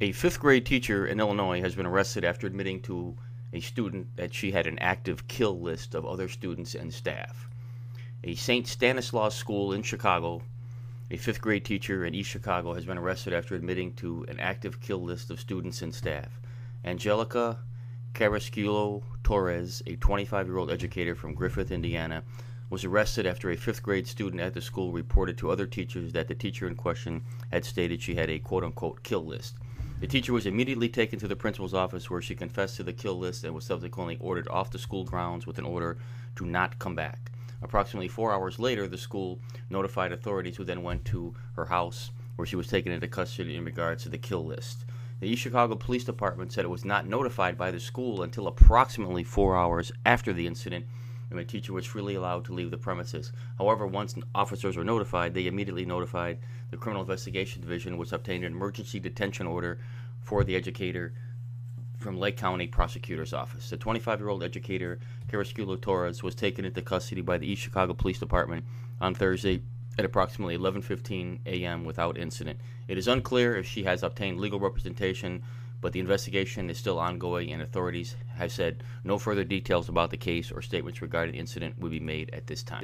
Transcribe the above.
A fifth grade teacher in Illinois has been arrested after admitting to a student that she had an active kill list of other students and staff. A St. Stanislaus school in Chicago, a fifth grade teacher in East Chicago, has been arrested after admitting to an active kill list of students and staff. Angelica Carrasquillo Torres, a 25 year old educator from Griffith, Indiana, was arrested after a fifth grade student at the school reported to other teachers that the teacher in question had stated she had a quote unquote kill list. The teacher was immediately taken to the principal's office where she confessed to the kill list and was subsequently ordered off the school grounds with an order to not come back. Approximately four hours later, the school notified authorities who then went to her house where she was taken into custody in regards to the kill list. The East Chicago Police Department said it was not notified by the school until approximately four hours after the incident and the teacher was freely allowed to leave the premises. However, once officers were notified, they immediately notified the Criminal Investigation Division, which obtained an emergency detention order for the educator from Lake County Prosecutor's Office. The 25 year old educator, Carrasquillo Torres, was taken into custody by the East Chicago Police Department on Thursday at approximately 11:15 a.m. without incident. It is unclear if she has obtained legal representation but the investigation is still ongoing, and authorities have said no further details about the case or statements regarding the incident will be made at this time.